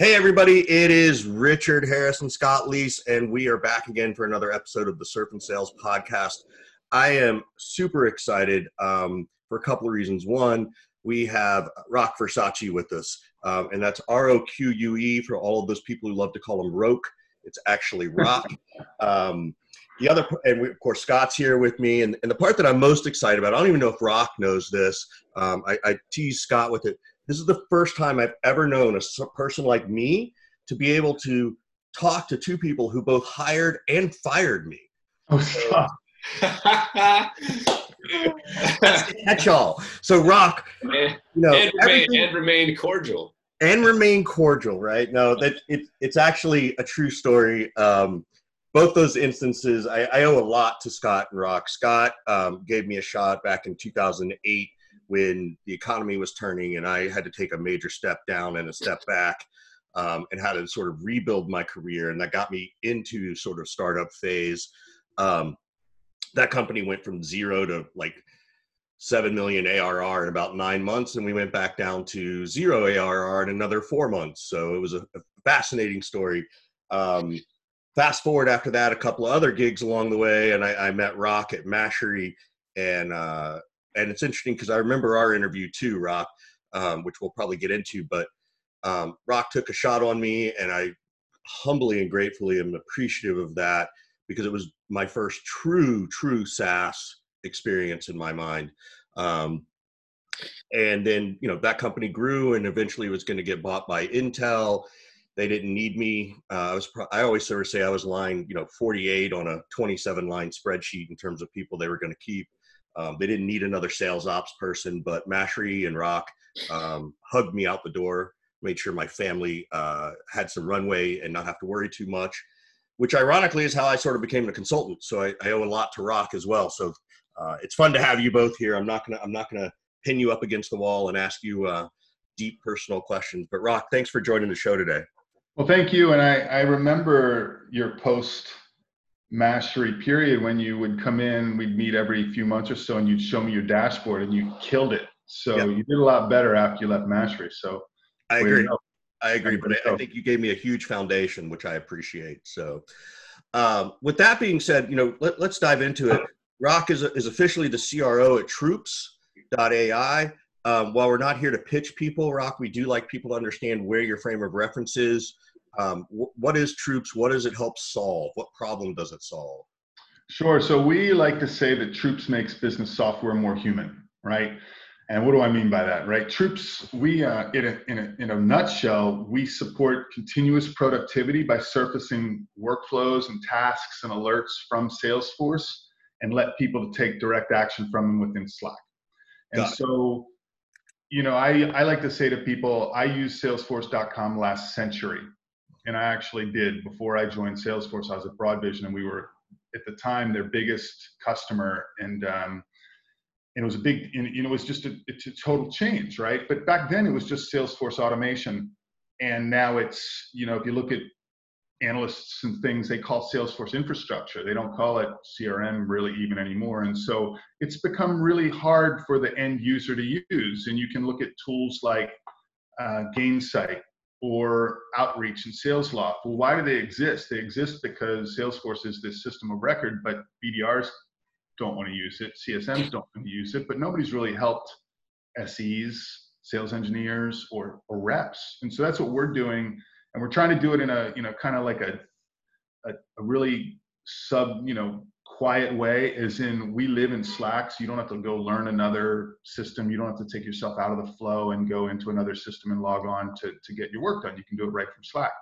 Hey, everybody, it is Richard Harrison Scott Leese, and we are back again for another episode of the Surf and Sales podcast. I am super excited um, for a couple of reasons. One, we have Rock Versace with us, um, and that's R O Q U E for all of those people who love to call him Roke. It's actually Rock. um, the other, and we, of course, Scott's here with me, and, and the part that I'm most excited about, I don't even know if Rock knows this. Um, I, I tease Scott with it this is the first time I've ever known a person like me to be able to talk to two people who both hired and fired me. Oh, stop. That's the catch-all. So, rock, you know, and remain, and remain cordial. And remain cordial, right? No, that it, it's actually a true story. Um, both those instances, I, I, owe a lot to Scott and Rock. Scott um, gave me a shot back in 2008 when the economy was turning and I had to take a major step down and a step back um, and had to sort of rebuild my career. And that got me into sort of startup phase. Um, that company went from zero to like 7 million ARR in about nine months. And we went back down to zero ARR in another four months. So it was a, a fascinating story. Um, fast forward after that, a couple of other gigs along the way. And I, I met Rock at Mashery and uh, and it's interesting because I remember our interview too, Rock, um, which we'll probably get into. But um, Roque took a shot on me, and I humbly and gratefully am appreciative of that because it was my first true, true SaaS experience in my mind. Um, and then you know that company grew and eventually was going to get bought by Intel. They didn't need me. Uh, I was. Pro- I always sort of say I was line you know 48 on a 27 line spreadsheet in terms of people they were going to keep. Um, they didn't need another sales ops person, but Mashery and Rock um, hugged me out the door, made sure my family uh, had some runway and not have to worry too much. Which ironically is how I sort of became a consultant. So I, I owe a lot to Rock as well. So uh, it's fun to have you both here. I'm not gonna I'm not gonna pin you up against the wall and ask you uh, deep personal questions. But Rock, thanks for joining the show today. Well, thank you. And I, I remember your post Mashery period when you would come in, we'd meet every few months or so, and you'd show me your dashboard, and you killed it. So yep. you did a lot better after you left Mashery. So I agree. I agree, but I, I, think you gave me a huge foundation, which I appreciate. So, um, with that being said, you know, let, us dive into it. rock is, is officially the CRO at Troops.ai. Um, while we're not here to pitch people, rock we do like people to understand where your frame of reference is, um, what is Troops? What does it help solve? What problem does it solve? Sure. So we like to say that Troops makes business software more human, right? And what do I mean by that, right? Troops, we, uh, in, a, in, a, in a nutshell, we support continuous productivity by surfacing workflows and tasks and alerts from Salesforce and let people take direct action from them within Slack. And Got so, you know, I, I like to say to people, I used Salesforce.com last century and I actually did before I joined Salesforce. I was at Broadvision, and we were at the time their biggest customer, and um, and it was a big, and, you know, it was just a, it's a total change, right? But back then it was just Salesforce automation, and now it's, you know, if you look at analysts and things, they call Salesforce infrastructure. They don't call it CRM really even anymore, and so it's become really hard for the end user to use. And you can look at tools like uh, Gainsight or outreach and Salesloft. Well, why do they exist? They exist because Salesforce is this system of record, but BDRs don't want to use it, CSMs don't want to use it, but nobody's really helped SEs, sales engineers, or, or reps. And so that's what we're doing. And we're trying to do it in a, you know, kind of like a, a, a really sub, you know, quiet way is in we live in slack so you don't have to go learn another system. You don't have to take yourself out of the flow and go into another system and log on to, to get your work done. You can do it right from slack.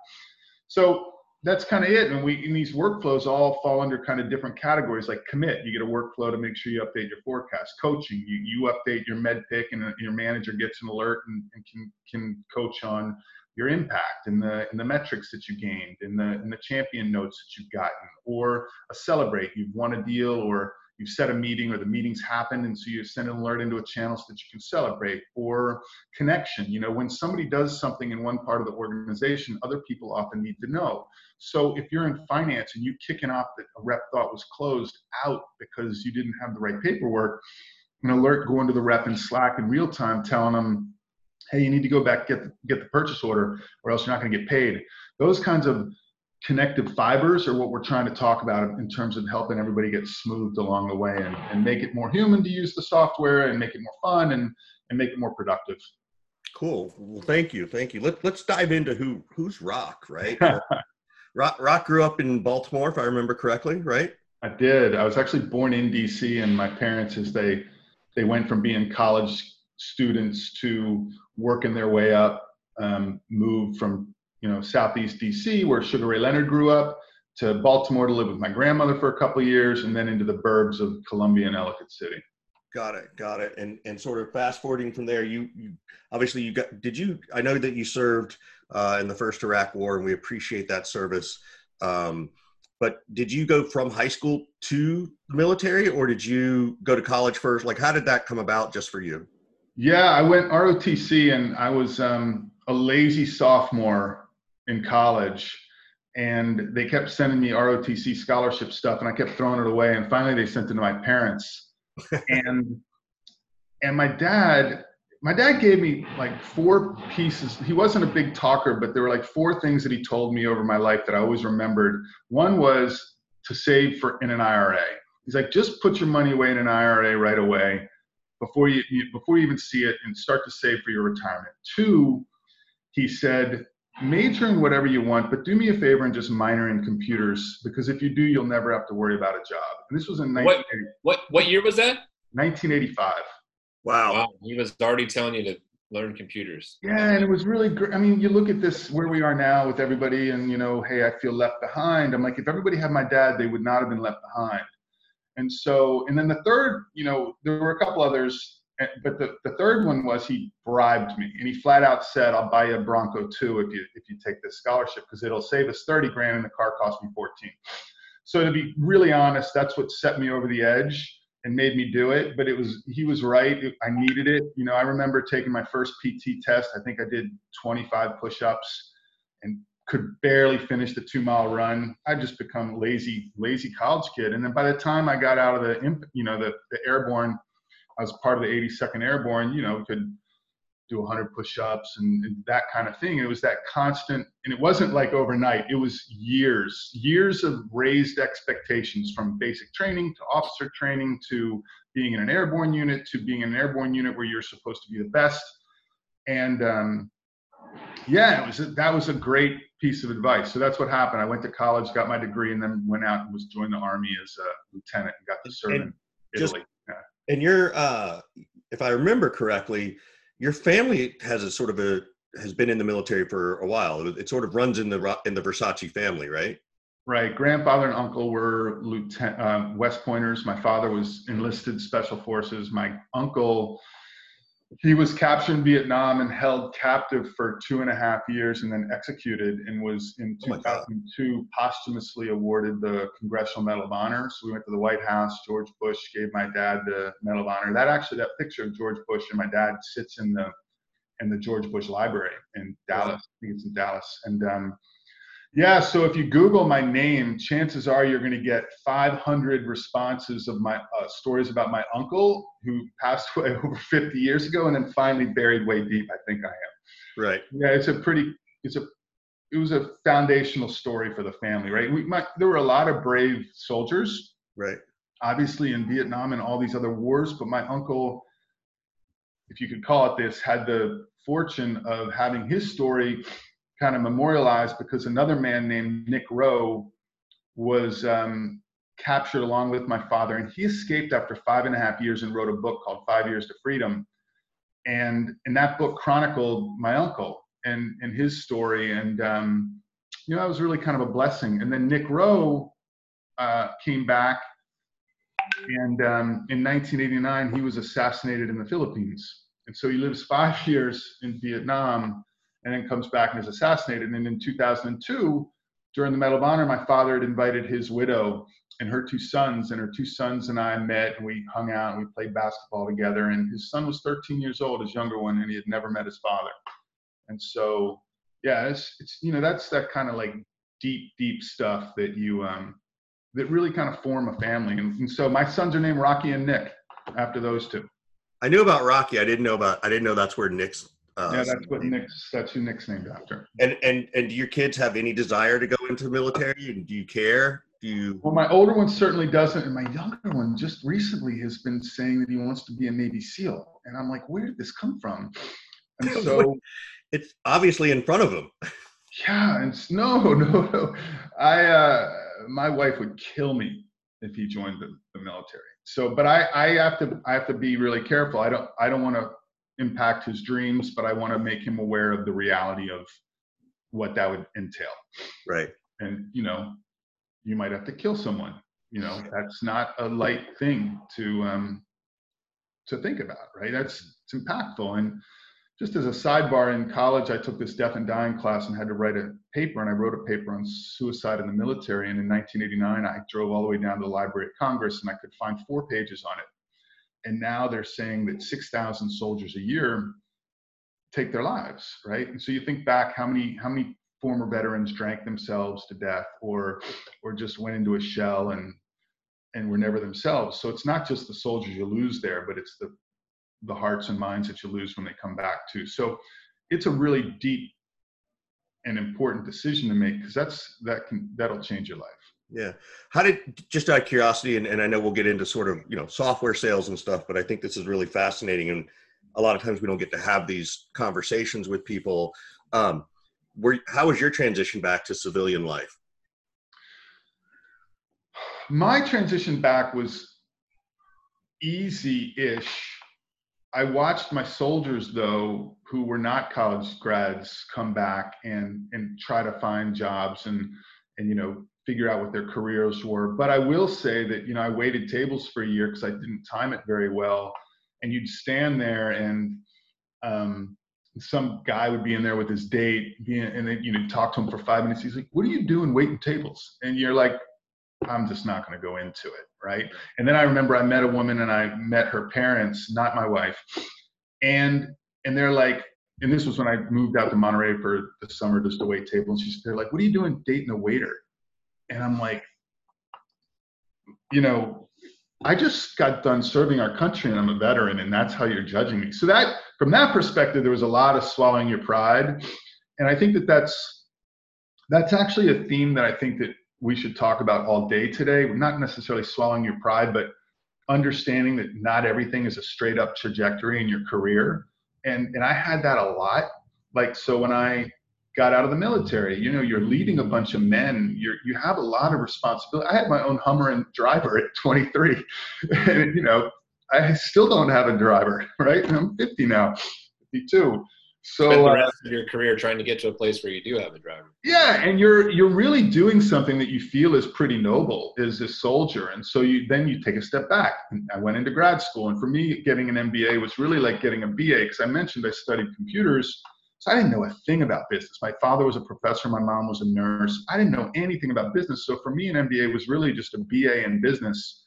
So that's kind of it. And we in these workflows all fall under kind of different categories like commit. You get a workflow to make sure you update your forecast. Coaching you, you update your MEDDPICC and your manager gets an alert and, and can can coach on your impact and the and the metrics that you gained and the and the champion notes that you've gotten or a celebrate you've won a deal or you've set a meeting or the meeting's happened and so you send an alert into a channel so that you can celebrate or connection. You know when somebody does something in one part of the organization other people often need to know. So if you're in finance and you kicking off that a rep thought was closed out because you didn't have the right paperwork an alert going to the rep in slack in real time telling them hey, you need to go back get the, get the purchase order, or else you're not going to get paid. Those kinds of connective fibers are what we're trying to talk about in terms of helping everybody get smoothed along the way and, and make it more human to use the software and make it more fun and, and make it more productive. Cool. Well, thank you. Thank you. Let, let's dive into who who's Rock, right? Rock, Rock grew up in Baltimore, if I remember correctly, right? I did. I was actually born in DC, and my parents, as they they went from being college students to working their way up, um, moved from you know Southeast DC, where Sugar Ray Leonard grew up, to Baltimore to live with my grandmother for a couple years, and then into the burbs of Columbia and Ellicott City. Got it, got it. And and sort of fast forwarding from there, you, you obviously you got. Did you? I know that you served uh, in the first Iraq War, and we appreciate that service. Um, but did you go from high school to the military, or did you go to college first? Like, how did that come about, just for you? Yeah, I went ROTC, and I was um, a lazy sophomore in college, and they kept sending me ROTC scholarship stuff, and I kept throwing it away. And finally, they sent it to my parents. And and my dad my dad gave me like four pieces. He wasn't a big talker but there were like four things that he told me over my life that i always remembered. One was to save for in an ira he's like just put your money away in an ira right away before you, you before you even see it and start to save for your retirement two he said major in whatever you want, but do me a favor and just minor in computers because if you do, you'll never have to worry about a job. And this was in what what what year was that? 1985. Wow. wow. He was already telling you to learn computers. Yeah, and it was really great. I mean, you look at this where we are now with everybody, and you know, hey, I feel left behind. I'm like, if everybody had my dad, they would not have been left behind. And so, and then the third, you know, there were a couple others eh, but the, the third one was he bribed me and he flat out said i'll buy you a bronco too if you if you take this scholarship because it'll save us 30 grand and the car cost me 14 so to be really honest that's what set me over the edge and made me do it but it was he was right i needed it. You know i remember taking my first pt test i think i did 25 push-ups and could barely finish the two mile run i just become lazy lazy college kid and then by the time i got out of the you know the, the airborne I was part of the 82nd Airborne, you know, could do 100 push-ups and, and, that kind of thing. It was that constant, and it wasn't like overnight. It was years, years of raised expectations from basic training to officer training to being in an airborne unit to being in an airborne unit where you're supposed to be the best. And um, yeah, it was that was a great piece of advice. So that's what happened. I went to college, got my degree, and then went out and was joined the army as a lieutenant and got to serve and in Italy. Just, and your uh if i remember correctly your family has a sort of a has been in the military for a while it sort of runs in the in the versace family right right grandfather and uncle were lieutenant um, west pointers my father was enlisted special forces my uncle he was captured in Vietnam and held captive for two and a half years and then executed and was in 2002 posthumously awarded the Congressional Medal of Honor. So we went to the White House. George Bush gave my dad the Medal of Honor. That actually, that picture of George Bush and my dad sits in the in the George Bush Library in Dallas. I think it's in Dallas. And um, yeah, so if you Google my name, chances are you're going to get 500 responses of my uh, stories about my uncle who passed away over 50 years ago and then finally buried way deep. I think I am. Right. Yeah, it's a pretty, it's a, it was a foundational story for the family, right? We, my, there were a lot of brave soldiers. Right. Obviously in Vietnam and all these other wars, but my uncle, if you could call it this, had the fortune of having his story kind of memorialized because another man named Nick Rowe was um, captured along with my father, and he escaped after five and a half years and wrote a book called Five Years to Freedom. And in that book chronicled my uncle and and his story, and um, you know that was really kind of a blessing. And then Nick Rowe uh, came back, and um, in 1989 he was assassinated in the Philippines, and so he lives five years in Vietnam and then comes back and is assassinated. And in 2002, during the Medal of Honor, my father had invited his widow and her two sons, and her two sons and I met and we hung out and we played basketball together. And his son was 13 years old, his younger one, and he had never met his father. And so, yeah, it's, it's you know that's that kind of like deep, deep stuff that you um, that really kind of form a family. And, and so my sons are named Rocky and Nick after those two. I knew about Rocky. I didn't know about. I didn't know that's where Nick's Uh, yeah, that's what Nick's. That's who Nick's named after. And and and do your kids have any desire to go into the military? And do you care? Do you? Well, my older one certainly doesn't, and my younger one just recently has been saying that he wants to be a Navy SEAL, and I'm like, where did this come from? And so it's obviously in front of him. Yeah, and no, no, no. I, uh, my wife would kill me if he joined the, the military. So, but I, I have to, I have to be really careful. I don't, I don't want to impact his dreams, but I want to make him aware of the reality of what that would entail. Right. And you know, you might have to kill someone. You know, that's not a light thing to um, to think about, right? That's it's impactful. And just as a sidebar, in college, I took this death and dying class and had to write a paper, and I wrote a paper on suicide in the military. And in 1989, I drove all the way down to the Library of Congress, and I could find four pages on it. And now they're saying that 6,000 soldiers a year take their lives, right? And so you think back, how many how many former veterans drank themselves to death, or or just went into a shell and and were never themselves. So it's not just the soldiers you lose there, but it's the the hearts and minds that you lose when they come back too. So it's a really deep and important decision to make because that's that can that'll change your life. Yeah. How did just out of curiosity, and, and I know we'll get into sort of you know software sales and stuff, but I think this is really fascinating, and a lot of times we don't get to have these conversations with people. Um, where how was your transition back to civilian life? My transition back was easy-ish I watched my soldiers though, who were not college grads, come back and and try to find jobs and and you know figure out what their careers were. But I will say that you know I waited tables for a year because I didn't time it very well, and you'd stand there and um, some guy would be in there with his date, and then you know talk to him for five minutes. He's like, "What are you doing waiting tables?" And you're like, I'm just not going to go into it, right? And then I remember I met a woman and I met her parents, not my wife, and and they're like, and this was when I moved out to Monterey for the summer just to wait table, and she's they're like, what are you doing dating a waiter? And I'm like, you know, I just got done serving our country and I'm a veteran, and that's how you're judging me. So that from that perspective, there was a lot of swallowing your pride, and I think that that's that's actually a theme that I think that we should talk about all day today. Not necessarily swallowing your pride, but understanding that not everything is a straight up trajectory in your career. And and I had that a lot. Like so when I got out of the military, you know, you're leading a bunch of men. You're you have a lot of responsibility. I had my own Hummer and driver at 23. and you know, I still don't have a driver, right? I'm 50 now, 52 so Spend the uh, rest uh, of your career trying to get to a place where you do have a driver. Yeah, and you're you're really doing something that you feel is pretty noble as a soldier, and so you then you take a step back. I went into grad school, and for me, getting an MBA was really like getting a BA because I mentioned I studied computers, so I didn't know a thing about business. My father was a professor, my mom was a nurse. I didn't know anything about business, so for me, an MBA was really just a BA in business,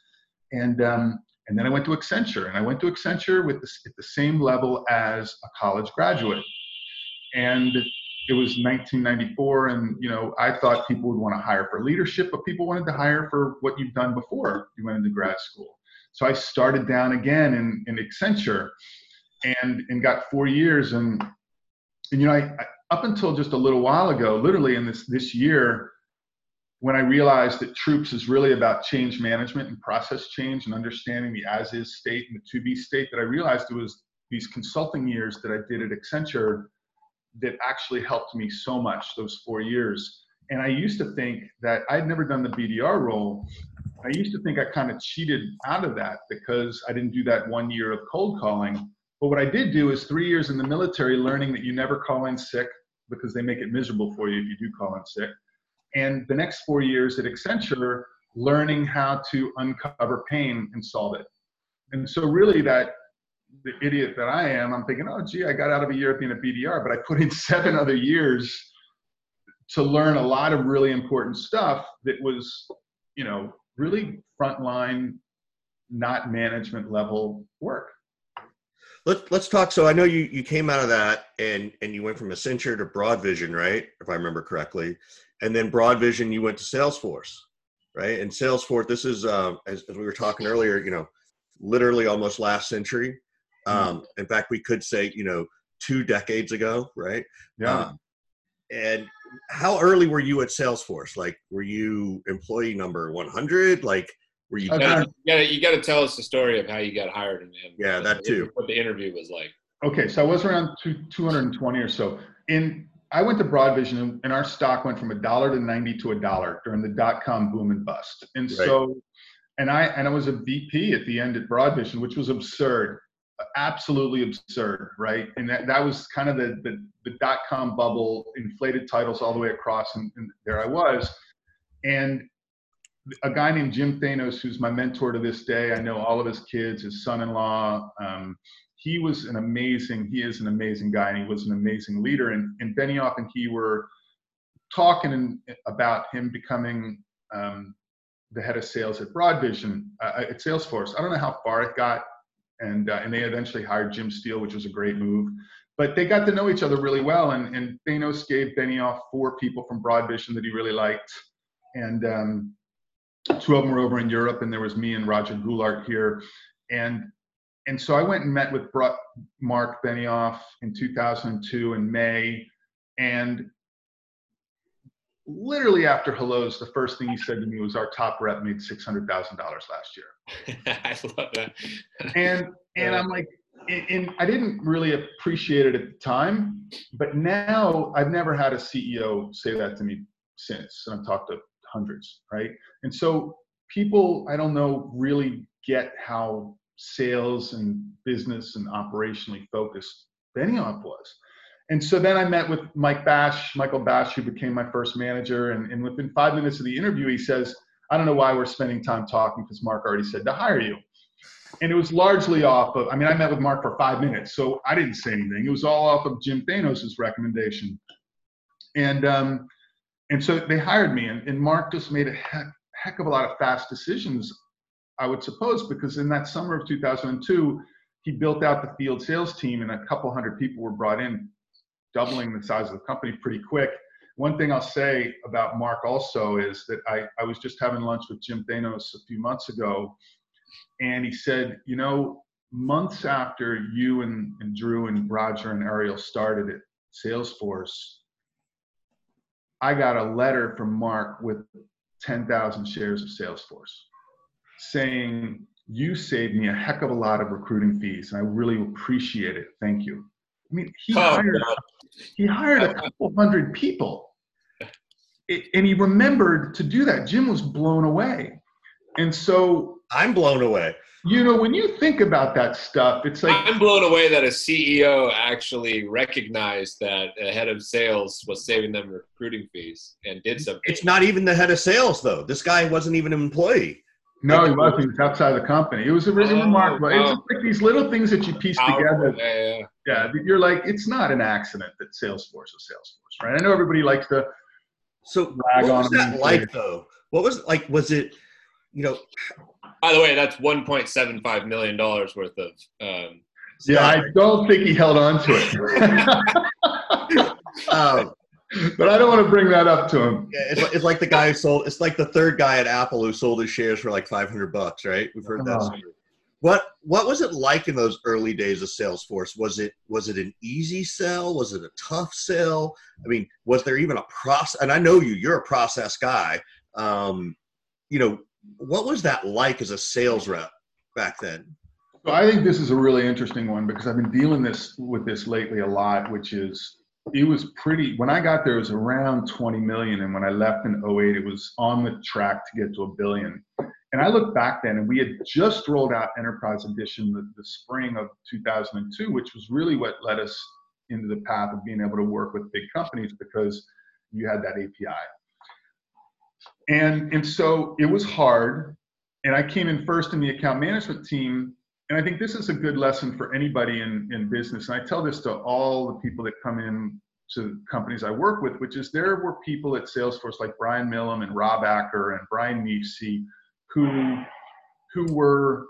and um, and then I went to Accenture, and I went to Accenture with the, at the same level as a college graduate. And it was 1994, and you know I thought people would want to hire for leadership, but people wanted to hire for what you've done before you went into grad school. So I started down again in, in Accenture, and and got four years, and you know I, I up until just a little while ago, literally in this this year, when I realized that troops is really about change management and process change and understanding the as is state and the to be state, that I realized it was these consulting years that I did at Accenture that actually helped me so much those four years. And I used to think that I'd never done the BDR role. I used to think I kind of cheated out of that because I didn't do that one year of cold calling. But what I did do is three years in the military learning that you never call in sick because they make it miserable for you if you do call in sick and the next four years at Accenture, learning how to uncover pain and solve it. And so, really, that the idiot that I am, I'm thinking, oh, gee, I got out of a year being a BDR, but I put in seven other years to learn a lot of really important stuff that was, you know, really frontline, not management level work. Let's let's talk. So I know you you came out of that and and you went from Accenture to Broadvision, right? If I remember correctly and then Broadvision, you went to Salesforce, right? And Salesforce, this is uh, as, as, we were talking earlier, you know, literally almost last century. Mm-hmm. Um, in fact, we could say, you know, two decades ago, right? Yeah. Uh, and how early were you at Salesforce? Like, were you employee number 100? Like, were you? Gotta, you you gotta tell us the story of how you got hired and, and Yeah, that too. What the interview was like. Okay, so I was around two, 220 or so. In I went to Broadvision, and, and our stock went from a dollar to 90 to a dollar during the dot com boom and bust. And Right. so, and I and I was a VP at the end at Broadvision, which was absurd, absolutely absurd, right? And that, that was kind of the the, the dot com bubble, inflated titles all the way across, and, and there I was. And a guy named Jim Thanos, who's my mentor to this day, I know all of his kids, his son-in-law. Um, he was an amazing, he is an amazing guy, and he was an amazing leader. And, and Benioff and he were talking in, about him becoming um, the head of sales at Broadvision uh, at Salesforce. I don't know how far it got, and uh, and they eventually hired Jim Steele, which was a great move. But they got to know each other really well, and and Thanos gave Benioff four people from Broadvision that he really liked, and um, two of them were over in Europe, and there was me and Roger Goulart here, and and so I went and met with Marc Benioff in 2002 in May, and literally after hellos, the first thing he said to me was, "Our top rep made six hundred thousand dollars last year," I love that. and and I'm uh, like, and, and I didn't really appreciate it at the time, but now I've never had a CEO say that to me since, and I've talked to hundreds, right? And so people, I don't know, really get how sales and business and operationally focused Benioff was. And so then I met with Mike Bash, Michael Bash, who became my first manager. And, and within five minutes of the interview, he says, I don't know why we're spending time talking because Marc already said to hire you. And it was largely off of, I mean, I met with Marc for five minutes, so I didn't say anything. It was all off of Jim Thanos' recommendation. And, um, and so they hired me, and, and Marc just made a heck, heck of a lot of fast decisions, I would suppose, because in that summer of 2002, he built out the field sales team, and a couple hundred people were brought in, doubling the size of the company pretty quick. One thing I'll say about Marc also is that I, I was just having lunch with Jim Thanos a few months ago, and he said, you know, months after you and, and Drew and Roger and Ariel started at Salesforce, I got a letter from Marc with 10,000 shares of Salesforce saying, You saved me a heck of a lot of recruiting fees, and I really appreciate it. Thank you. I mean, he, Oh, hired, God. he hired a couple hundred people. It, and he remembered to do that. Jim was blown away. And so, I'm blown away. You know, when you think about that stuff, it's like, I'm blown away that a CEO actually recognized that a head of sales was saving them recruiting fees and did something. It's not even the head of sales though. This guy wasn't even an employee. no, he wasn't. He was outside the company. It was a really Oh, remarkable. It's wow. just like these little things that you piece Powerful. together. Yeah, yeah. Yeah, you're like, it's not an accident that Salesforce is Salesforce, right? I know everybody likes to So Rag what was him that like though? What was like? Was it, you know? By the way, that's 1.75 million dollars worth of. Um, Yeah, I don't think he held on to it. um, but I don't want to bring that up to him. yeah, it's, like- it's like the guy who sold. It's like the third guy at Apple who sold his shares for like 500 bucks, right? We've heard that. Story. What What was it like in those early days of Salesforce? Was it Was it an easy sell? Was it a tough sell? I mean, was there even a process? And I know you. You're a process guy. Um, you know, what was that like as a sales rep back then? So I think this is a really interesting one because I've been dealing this with this lately a lot, which is it was pretty when I got there it was around 20 million and when I left in 08 it was on the track to get to a billion. And I look back then and we had just rolled out Enterprise Edition the, the spring of 2002, which was really what led us into the path of being able to work with big companies because you had that API. And and so it was hard. And I came in first in the account management team and I think this is a good lesson for anybody in, in business. And I tell this to all the people that come in to companies I work with, which is there were people at Salesforce like Brian Millham and Rob Acker and Brian Neefsey who who were,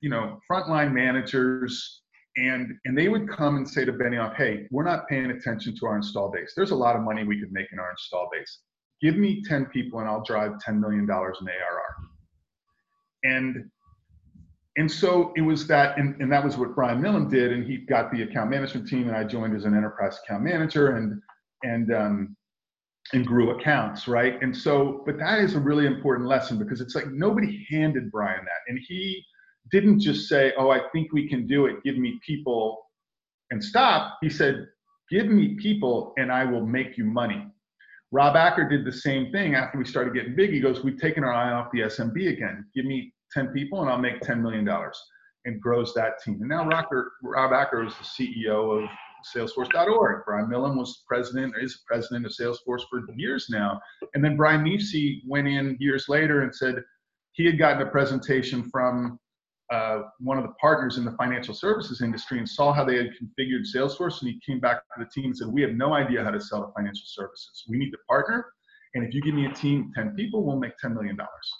you know, frontline managers and and they would come and say to Benioff, hey, we're not paying attention to our install base. There's a lot of money we could make in our install base. Give me 10 people and I'll drive $10 million in ARR. And and so it was that, and, and that was what Brian Millham did, and he got the account management team, and I joined as an enterprise account manager, and and um, and grew accounts, right? And so, but that is a really important lesson because it's like nobody handed Brian that, and he didn't just say, "Oh, I think we can do it. Give me people," and stop. He said, "Give me people, and I will make you money." Rob Acker did the same thing after we started getting big. He goes, "We've taken our eye off the SMB again. Give me 10 people, and I'll make 10 million dollars." And grows that team. And now Rocker, Rob Acker is the CEO of Salesforce.org. Brian Millham was president, or is president of Salesforce for years now. And then Brian Niepce went in years later and said he had gotten a presentation from uh, one of the partners in the financial services industry and saw how they had configured Salesforce. And he came back to the team and said, We have no idea how to sell to financial services. We need to partner. And if you give me a team, 10 people, we'll make $10 million.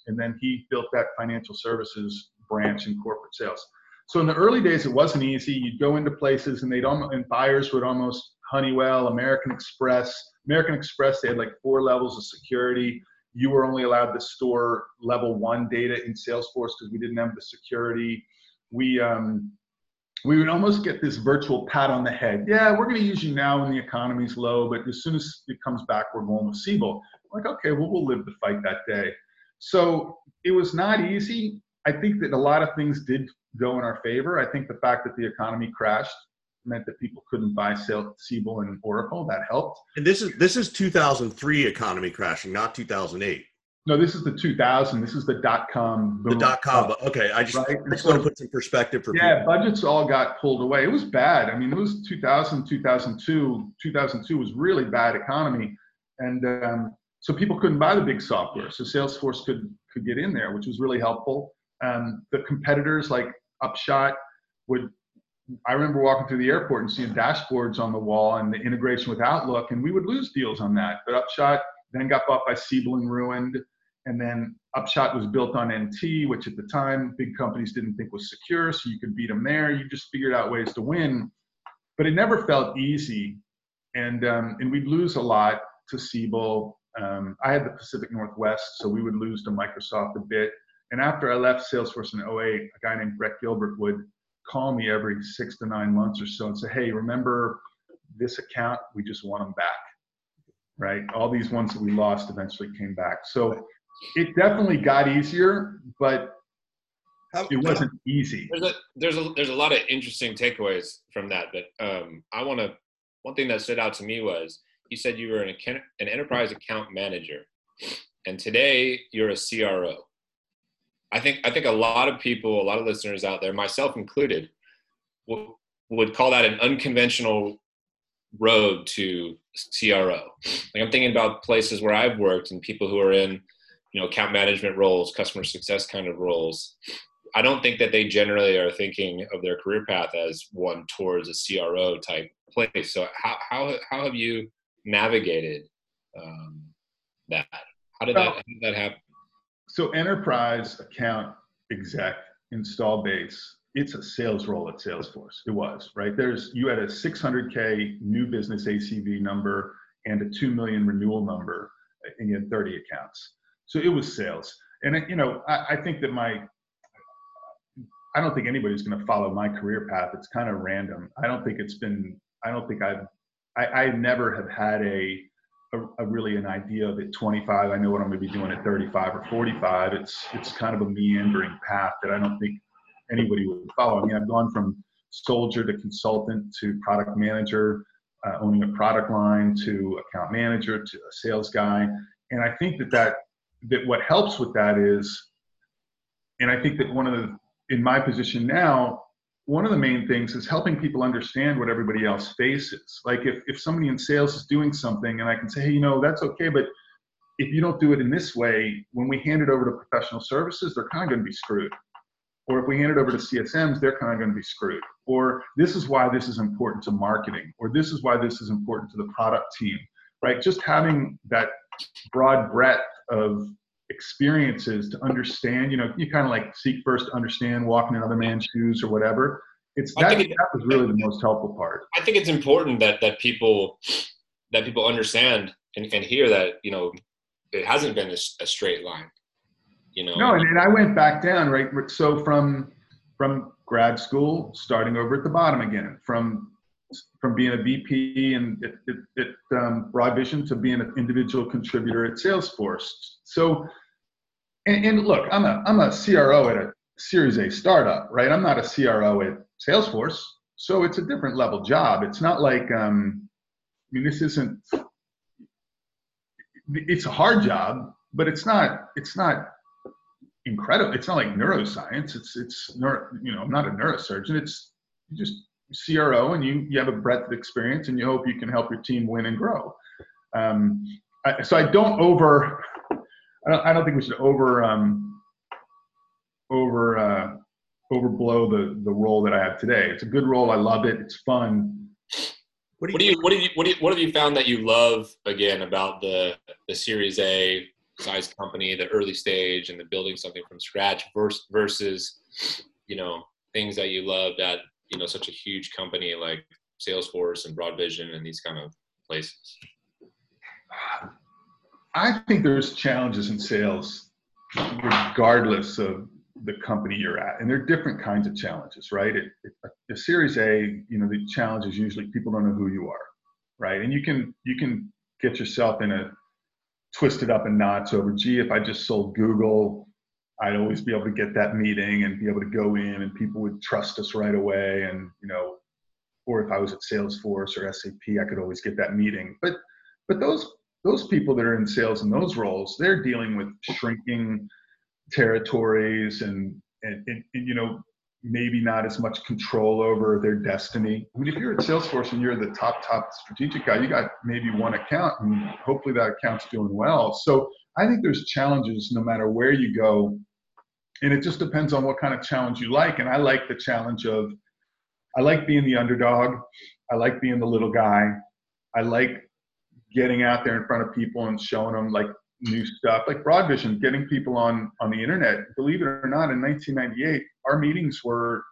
And then he built that financial services branch in corporate sales. So in the early days, it wasn't easy. You'd go into places and they'd almost, and buyers would almost Honeywell, American Express. American Express, they had like four levels of security. You were only allowed to store level one data in Salesforce because we didn't have the security. We um, we would almost get this virtual pat on the head. Yeah, we're going to use you now when the economy's low, but as soon as it comes back, we're going with Siebel. Like, okay, well, we'll live the fight that day. So it was not easy. I think that a lot of things did go in our favor. I think the fact that the economy crashed meant that people couldn't buy Siebel and Oracle. That helped. And this is this is 2003 economy crashing, not 2008. No, this is the 2000. This is the dot com. The dot com. Okay, I just, right? I just so, want to put some perspective for yeah. People. Budgets all got pulled away. It was bad. I mean, it was 2000, 2002. 2002 was really bad economy, and um, so people couldn't buy the big software. So Salesforce could could get in there, which was really helpful. Um, the competitors like Upshot would I remember walking through the airport and seeing dashboards on the wall and the integration with Outlook, and we would lose deals on that. But Upshot then got bought by Siebel and ruined, and then Upshot was built on NT, which at the time big companies didn't think was secure, so you could beat them there. You just figured out ways to win, but it never felt easy, and um, and we'd lose a lot to Siebel. Um, I had the Pacific Northwest, so we would lose to Microsoft a bit. And after I left Salesforce in 08, a guy named Brett Gilbert would call me every six to nine months or so and say, hey, remember this account? We just want them back. Right? All these ones that we lost eventually came back. So it definitely got easier, but How, it wasn't easy. There's a there's a there's a lot of interesting takeaways from that, but um, I want to. One thing that stood out to me was you said you were an an enterprise account manager, and today you're a CRO. I think I think a lot of people, a lot of listeners out there, myself included, w- would call that an unconventional road to CRO. Like I'm thinking about places where I've worked and people who are in, you know, account management roles, customer success kind of roles. I don't think that they generally are thinking of their career path as one towards a CRO type place. So how how how have you navigated um, that? How did that how did that happen? So enterprise account exec install base, it's a sales role at Salesforce. It was, right? There's you had a 600K new business ACV number and a 2 million renewal number, and you had 30 accounts. So it was sales. And you know, I, I think that my I don't think anybody's going to follow my career path. It's kind of random. I don't think it's been. I don't think I've. I, I never have had a a, a, really an idea of at 25 i know what i'm going to be doing at 35 or 45 it's it's kind of a meandering path that i don't think anybody would follow. I mean i've gone from soldier to consultant to product manager uh, owning a product line to account manager to a sales guy. And i think that that that what helps with that is and i think that one of the in my position now one of the main things is helping people understand what everybody else faces. Like if, if somebody in sales is doing something and I can say, hey, you know, that's okay, but if you don't do it in this way, when we hand it over to professional services, they're kind of going to be screwed. Or if we hand it over to CSMs, they're kind of going to be screwed. Or this is why this is important to marketing, or this is why this is important to the product team, right? Just having that broad breadth of experiences to understand. You know, you kind of like seek first to understand, walking in other man's shoes or whatever. It's that, it, that was really the most helpful part. I think it's important that that people that people understand and, and hear that you know it hasn't been a, a straight line. You know. No, and, and I went back down right. So from from grad school, starting over at the bottom again, from from being a VP and at, at, at um, Broad Vision to being an individual contributor at Salesforce. So, and, and, look, I'm a I'm a CRO at a Series A startup, right? I'm not a CRO at Salesforce, so it's a different level job. It's not like um, I mean, this isn't. It's a hard job, but it's not. It's not incredible. It's not like neuroscience. It's it's neuro, you know I'm not a neurosurgeon. It's just CRO and you you have a breadth of experience and you hope you can help your team win and grow. Um, I, so I don't over. I don't, I don't think we should over um, over uh, overblow the the role that I have today. It's a good role. I love it. It's fun. What do you what do you what do you what have you found that you love again about the the Series A size company, the early stage, and the building something from scratch versus versus you know things that you love that you know such a huge company like Salesforce and Broadvision and these kind of places? I think there's challenges in sales regardless of the company you're at, and there are different kinds of challenges, right? It, it, a Series A, you know, the challenge is usually people don't know who you are, right? And you can you can get yourself in a twisted up in knots over, gee, if I just sold Google, I'd always be able to get that meeting and be able to go in and people would trust us right away. And, you know, or if I was at Salesforce or SAP, I could always get that meeting. But, but those, those people that are in sales in those roles, they're dealing with shrinking territories and, and, and, and you know, maybe not as much control over their destiny. I mean, if you're at Salesforce and you're the top, top strategic guy, you got maybe one account and hopefully that account's doing well. So I think there's challenges no matter where you go and it just depends on what kind of challenge you like and i like the challenge of i like being the underdog i like being the little guy i like getting out there in front of people and showing them like new stuff like broadvision getting people on on the internet believe it or not in 1998 our meetings were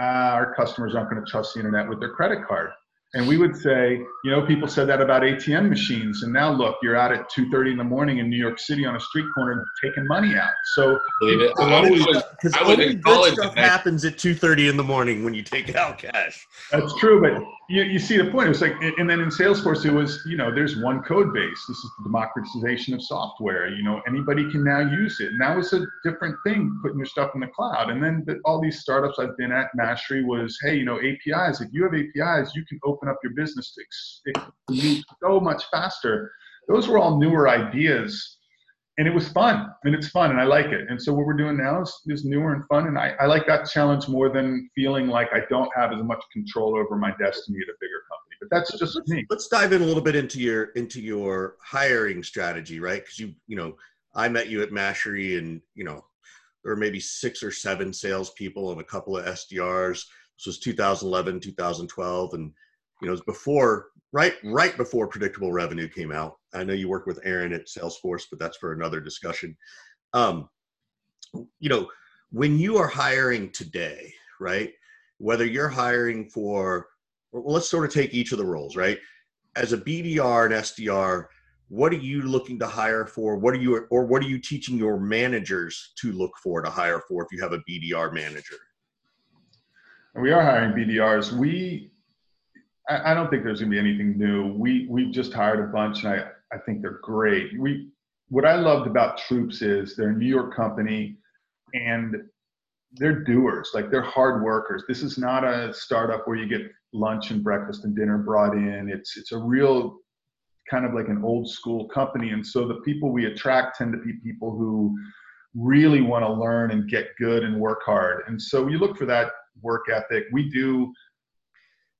uh, our customers aren't going to trust the internet with their credit card and we would say, you know, people said that about ATM machines, and now look, you're out at 2:30 in the morning in New York City on a street corner taking money out. So believe it. Because only good stuff happens at 2:30 in the morning when you take out cash. That's true, but you, you see the point. It was like, and then in Salesforce, it was, you know, there's one code base. This is the democratization of software. You know, anybody can now use it. And that was a different thing, putting your stuff in the cloud. And then the, all these startups I've been at, Mashery was, hey, you know, APIs. If you have APIs, you can open up your business to move so much faster. Those were all newer ideas and it was fun and it's fun and I like it. And so what we're doing now is, is newer and fun. And I, I like that challenge more than feeling like I don't have as much control over my destiny at a bigger company. But that's just let's, me. Let's dive in a little bit into your into your hiring strategy, right? Because you you know I met you at mashery and you know there were maybe six or seven salespeople and a couple of SDRs. This was 2011, 2012, and you know it before right right before predictable revenue came out. I know you work with aaron at salesforce but that's for another discussion. Um, you know when you are hiring today right whether you're hiring for well, let's sort of take each of the roles right? As a bdr and sdr what are you looking to hire for? What are you or what are you teaching your managers to look for to hire for if you have a bdr manager? We are hiring bdrs we I, I don't think there's going to be anything new. We we just hired a bunch, and I I think they're great. We what I loved about Troops is they're a New York company, and they're doers. Like they're hard workers. This is not a startup where you get lunch and breakfast and dinner brought in. It's it's a real kind of like an old school company, and so the people we attract tend to be people who really want to learn and get good and work hard. And so you look for that work ethic. We do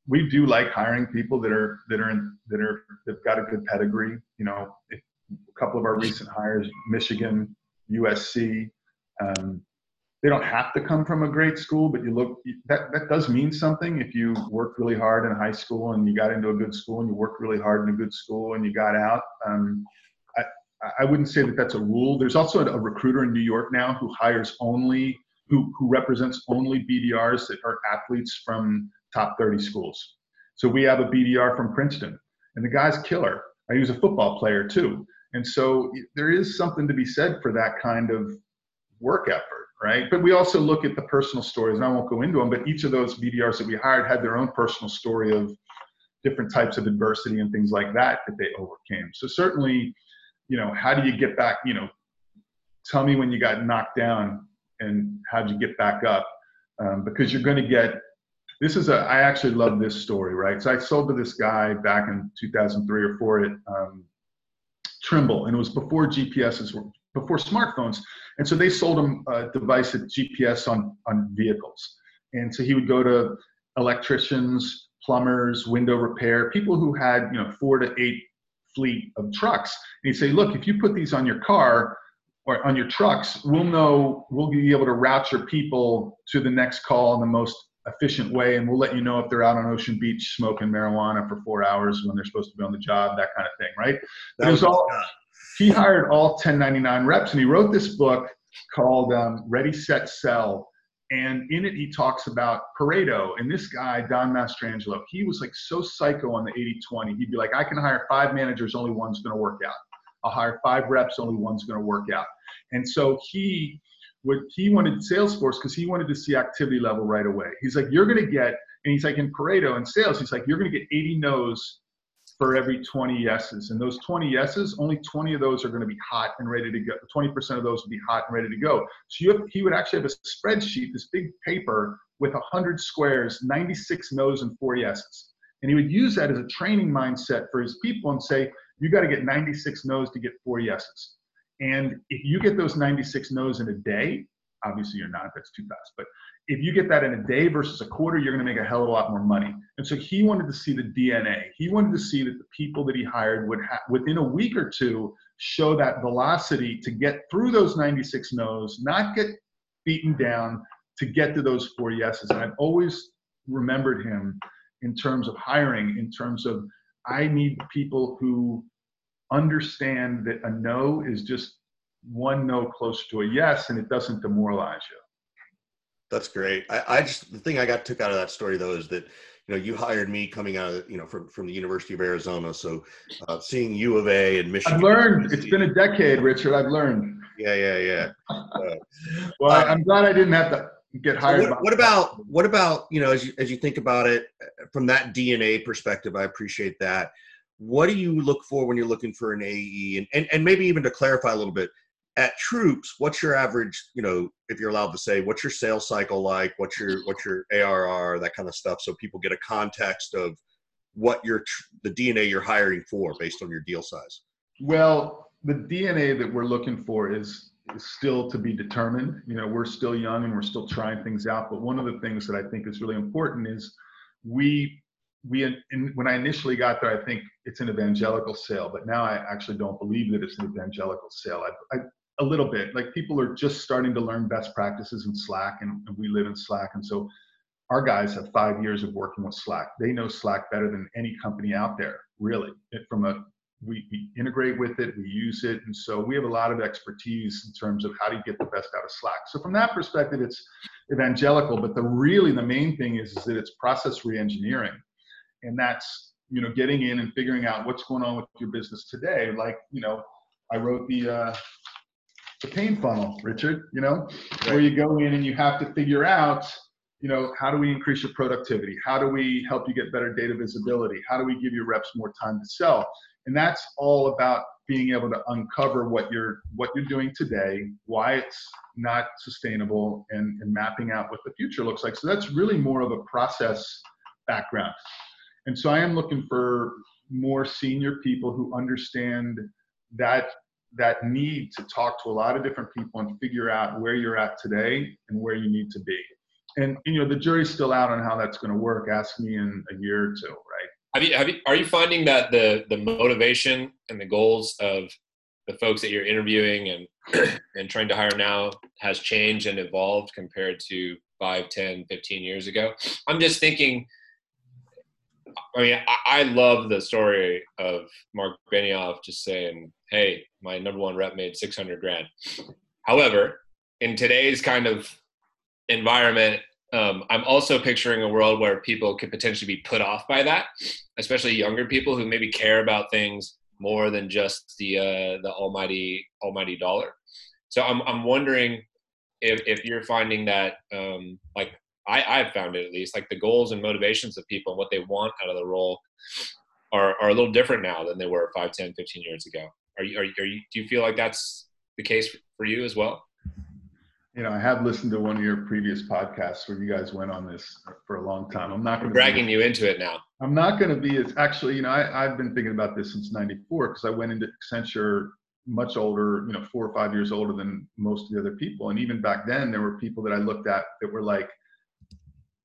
we do like hiring people that are that are in, that are they've got a good pedigree. You know, a couple of our recent hires, Michigan, USC. Um, they don't have to come from a great school, but you look that that does mean something. If you worked really hard in high school and you got into a good school and you worked really hard in a good school and you got out, um, I I wouldn't say that that's a rule. There's also a recruiter in New York now who hires only who who represents only BDRs that are athletes from top 30 schools. So we have a BDR from Princeton, and the guy's killer. I use a football player too. And so there is something to be said for that kind of work effort, right? But we also look at the personal stories, and I won't go into them, but each of those BDRs that we hired had their own personal story of different types of adversity and things like that that they overcame. So certainly, you know, how do you get back? You know, tell me when you got knocked down and how'd you get back up? Um, because you're going to get. This is a. I actually love this story, right? So I sold to this guy back in 2003 or four at um, Trimble, and it was before GPSs were before smartphones, and so they sold him a device that GPS on on vehicles, and so he would go to electricians, plumbers, window repair, people who had you know four to eight fleet of trucks, and he'd say, look, if you put these on your car or on your trucks, we'll know we'll be able to route your people to the next call in the most efficient way, and we'll let you know if they're out on Ocean Beach smoking marijuana for four hours when they're supposed to be on the job, that kind of thing, right? That was all. He hired all 1099 reps, and he wrote this book called um, Ready, Set, Sell. And in it, he talks about Pareto. And this guy, Don Mastrangelo, he was like so psycho on the 80 20. He'd be like, I can hire five managers, only one's going to work out. I'll hire five reps, only one's going to work out. And so he would he wanted Salesforce because he wanted to see activity level right away. He's like, you're going to get, and he's like in Pareto and sales, he's like, you're going to get 80 no's for every 20 yeses. And those 20 yeses, only 20 of those are going to be hot and ready to go. 20% of those will be hot and ready to go. So have, he would actually have a spreadsheet, this big paper with 100 squares, 96 no's and four yeses. And he would use that as a training mindset for his people and say, you got to get 96 no's to get four yeses. And if you get those 96 no's in a day, obviously you're not, that's too fast, but if you get that in a day versus a quarter, you're going to make a hell of a lot more money. And so he wanted to see the DNA. He wanted to see that the people that he hired would ha- within a week or two show that velocity to get through those 96 no's, not get beaten down to get to those four yeses. And I've always remembered him in terms of hiring, in terms of I need people who understand that a no is just one no close to a yes and it doesn't demoralize you. That's great. I, I just the thing I got took out of that story though is that you know you hired me coming out of you know from from the University of Arizona, so uh, seeing U of A and Michigan. I've learned. It's been a decade, Richard. I've learned. Yeah, yeah, yeah. Uh, well, uh, I'm glad I didn't have to get hired. What, what about what about you know as you as you think about it uh, from that DNA perspective? I appreciate that. What do you look for when you're looking for an AE, and and, and maybe even to clarify a little bit? at troops what's your average you know if you're allowed to say what's your sales cycle like? What's your what's your arr that kind of stuff so people get a context of what your the dna you're hiring for based on your deal size. Well the dna that we're looking for is, is still to be determined. You know we're still young and we're still trying things out but one of the things that i think is really important is we we in, when I initially got there, I think it's an evangelical sale, but now I actually don't believe that it's an evangelical sale. I, I, a little bit. Like people are just starting to learn best practices in slack and, and, we live in slack and so our guys have five years of working with slack. They know slack better than any company out there really. It, from a we, we integrate with it we use it and so we have a lot of expertise in terms of how do you get the best out of slack. So from that perspective it's evangelical but the really the main thing is, is that it's process reengineering and that's you know getting in and figuring out what's going on with your business today like you know i wrote the uh, the pain funnel, Richard, you know, right. where you go in and you have to figure out, you know, how do we increase your productivity? How do we help you get better data visibility? How do we give your reps more time to sell? And that's all about being able to uncover what you're what you're doing today, why it's not sustainable, and, and mapping out what the future looks like. So that's really more of a process background. And so I am looking for more senior people who understand that that need to talk to a lot of different people and figure out where you're at today and where you need to be. And you know, the jury's still out on how that's going to work. Ask me in a year or two, right? Have you, have you, are you finding that the the motivation and the goals of the folks that you're interviewing and and trying to hire now has changed and evolved compared to 5 10 15 years ago i'm just thinking I mean, I, I, love the story of Marc Benioff just saying, "Hey, my number one rep made 600 grand." However, in today's kind of environment, um, I'm also picturing a world where people could potentially be put off by that, especially younger people who maybe care about things more than just the uh, the almighty almighty dollar. So I'm I'm wondering if, if you're finding that um, like I, I've found it at least like the goals and motivations of people and what they want out of the role are, are a little different now than they were 5, 10, 15 years ago. Are you, are, are you, do you feel like that's the case for you as well? You know, I have listened to one of your previous podcasts where you guys went on this for a long time. I'm not going to dragging be, you into it now. I'm not going to be as actually, you know, I, I've been thinking about this since '94 because I went into Accenture much older, you know, four or five years older than most of the other people. And even back then, there were people that I looked at that were like,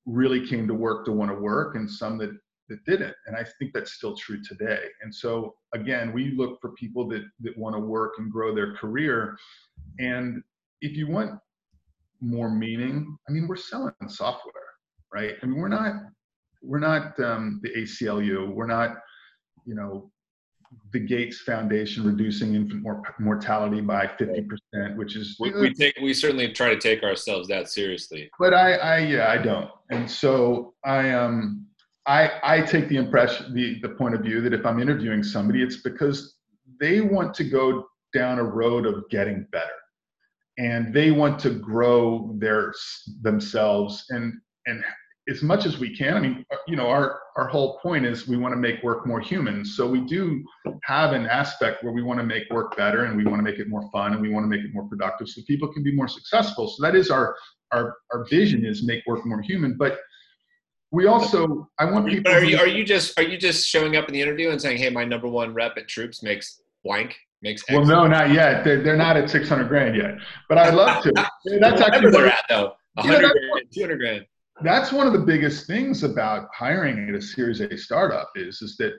really came to work to want to work, and some that that didn't. And I think that's still true today. And so again, we look for people that that want to work and grow their career. And if you want more meaning, I mean, we're selling software, right? I mean, we're not we're not um, the ACLU. We're not, you know, the Gates Foundation reducing infant mor- mortality by 50%, which is we, we, take we certainly try to take ourselves that seriously. But I, I yeah, I don't. And so I um I I take the impression the the point of view that if I'm interviewing somebody, it's because they want to go down a road of getting better. And they want to grow their themselves and and as much as we can. I mean, uh, you know, our our whole point is we want to make work more human. So we do have an aspect where we want to make work better and we want to make it more fun and we want to make it more productive so people can be more successful. So that is our our our vision is make work more human. But we also I want people. But are you are you just are you just showing up in the interview and saying, hey, my number one rep at Troops makes blank? Makes X. well, no, not yet. They're, they're not at 600 grand yet, but I'd love to. That's actually where they're at though. 100 you grand, 200 grand that's one of the biggest things about hiring at a Series A startup is is that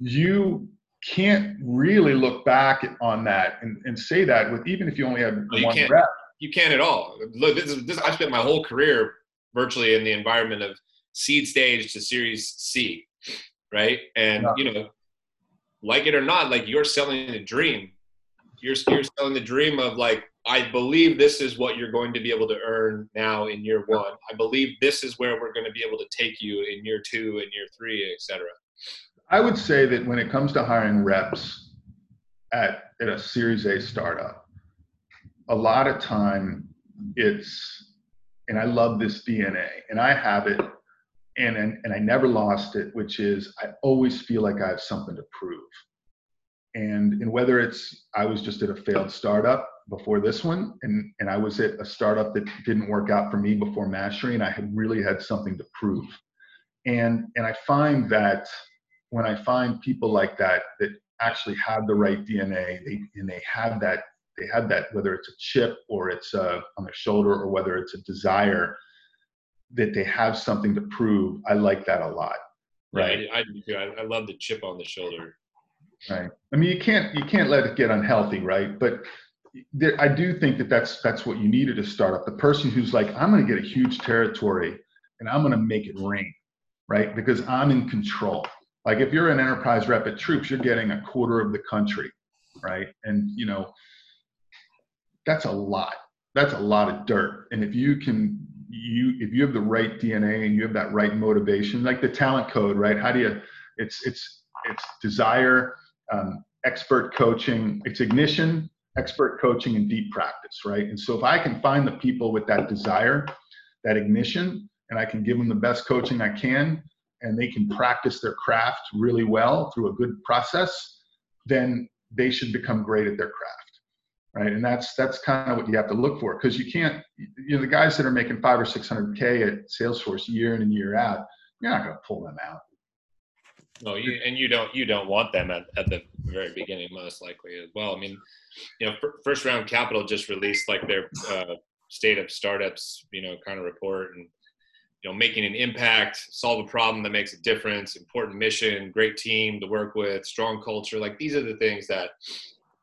you can't really look back on that and, and say that with even if you only have no, one rep. You can't at all. Look, this is this. I spent my whole career virtually in the environment of seed stage to Series C, right? And yeah. you know, like it or not, like you're selling the dream. You're you're selling the dream of like I believe this is what you're going to be able to earn now in year one. I believe this is where we're going to be able to take you in year two and year three, et cetera. I would say that when it comes to hiring reps at, at a Series A startup, a lot of time it's, and I love this DNA, and I have it, and, and, and I never lost it, which is I always feel like I have something to prove. And, and whether it's I was just at a failed startup before this one, and and I was at a startup that didn't work out for me before Mashery, and I had really had something to prove. And and I find that when I find people like that that actually have the right DNA, they and they have that they have that whether it's a chip or it's a, uh, on their shoulder or whether it's a desire that they have something to prove. I like that a lot. Right. I, I do too. I, I love the chip on the shoulder. Right. I mean, you can't you can't let it get unhealthy, right? But there, I do think that that's that's what you needed to start up. The person who's like, I'm going to get a huge territory and I'm going to make it rain, right? Because I'm in control. Like if you're an enterprise rep at Troops, you're getting a quarter of the country, right? And you know, that's a lot. That's a lot of dirt. And if you can, you if you have the right DNA and you have that right motivation, like the talent code, right? How do you? It's it's it's desire, um, expert coaching, it's ignition, expert coaching and deep practice, right? And so if I can find the people with that desire, that ignition, and I can give them the best coaching I can, and they can practice their craft really well through a good process, then they should become great at their craft, right? And that's that's kind of what you have to look for because you can't, you know, the guys that are making five or six hundred k at Salesforce year in and year out, you're not going to pull them out. No, you, and you don't you don't want them at, at the very beginning, most likely as well. I mean, you know, first round capital just released like their uh, state of startups, you know, kind of report, and you know, making an impact, solve a problem that makes a difference, important mission, great team to work with, strong culture. Like these are the things that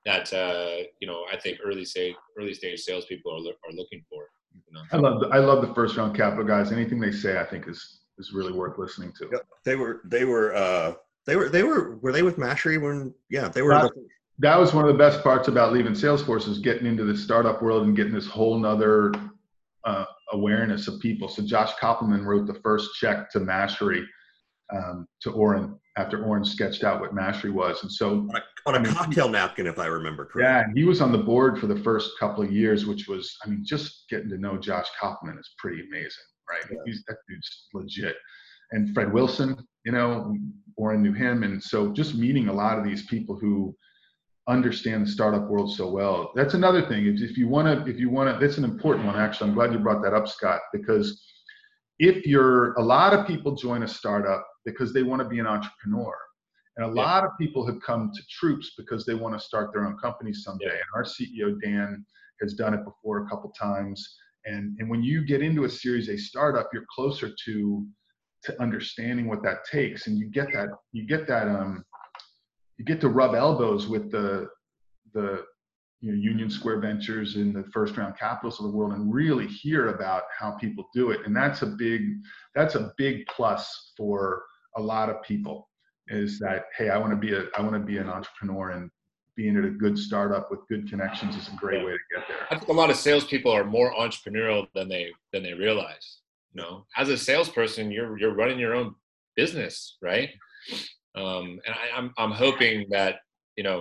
that uh, you know I think early stage early stage salespeople are are looking for. You know? I love the, I love the first round capital guys. Anything they say, I think is is really worth listening to. Yep. They were they were uh they were they were were they with Mashery when yeah they were. That, that was one of the best parts about leaving Salesforce is getting into the startup world and getting this whole nother uh, awareness of people. So Josh Kopelman wrote the first check to Mashery um, to Oren after Oren sketched out what Mashery was. And so on a, on a cocktail napkin, if I remember correctly. Yeah, he was on the board for the first couple of years, which was, I mean, just getting to know Josh Kopelman is pretty amazing, right? Yeah. He's that dude's legit. And Fred Wilson, you know, Oren knew him, and so just meeting a lot of these people who understand the startup world so well. That's another thing. If, if you want to, if you want to, that's an important one. Actually, I'm glad you brought that up, Scott, because if you're a lot of people join a startup because they want to be an entrepreneur. And a yeah. lot of people have come to Troops because they want to start their own company someday. Yeah. And our CEO, Dan, has done it before a couple times. And, and when you get into a Series A startup, you're closer to to understanding what that takes, and you get that you get that um you get to rub elbows with the the you know, Union Square Ventures and the first round capitals of the world and really hear about how people do it. And that's a big that's a big plus for a lot of people is that hey, I want to be a I want to be an entrepreneur and being at a good startup with good connections is a great way to get there. I think a lot of salespeople are more entrepreneurial than they than they realize. You know, as a salesperson, you're you're running your own business, right? Um, and I, I'm I'm hoping that you know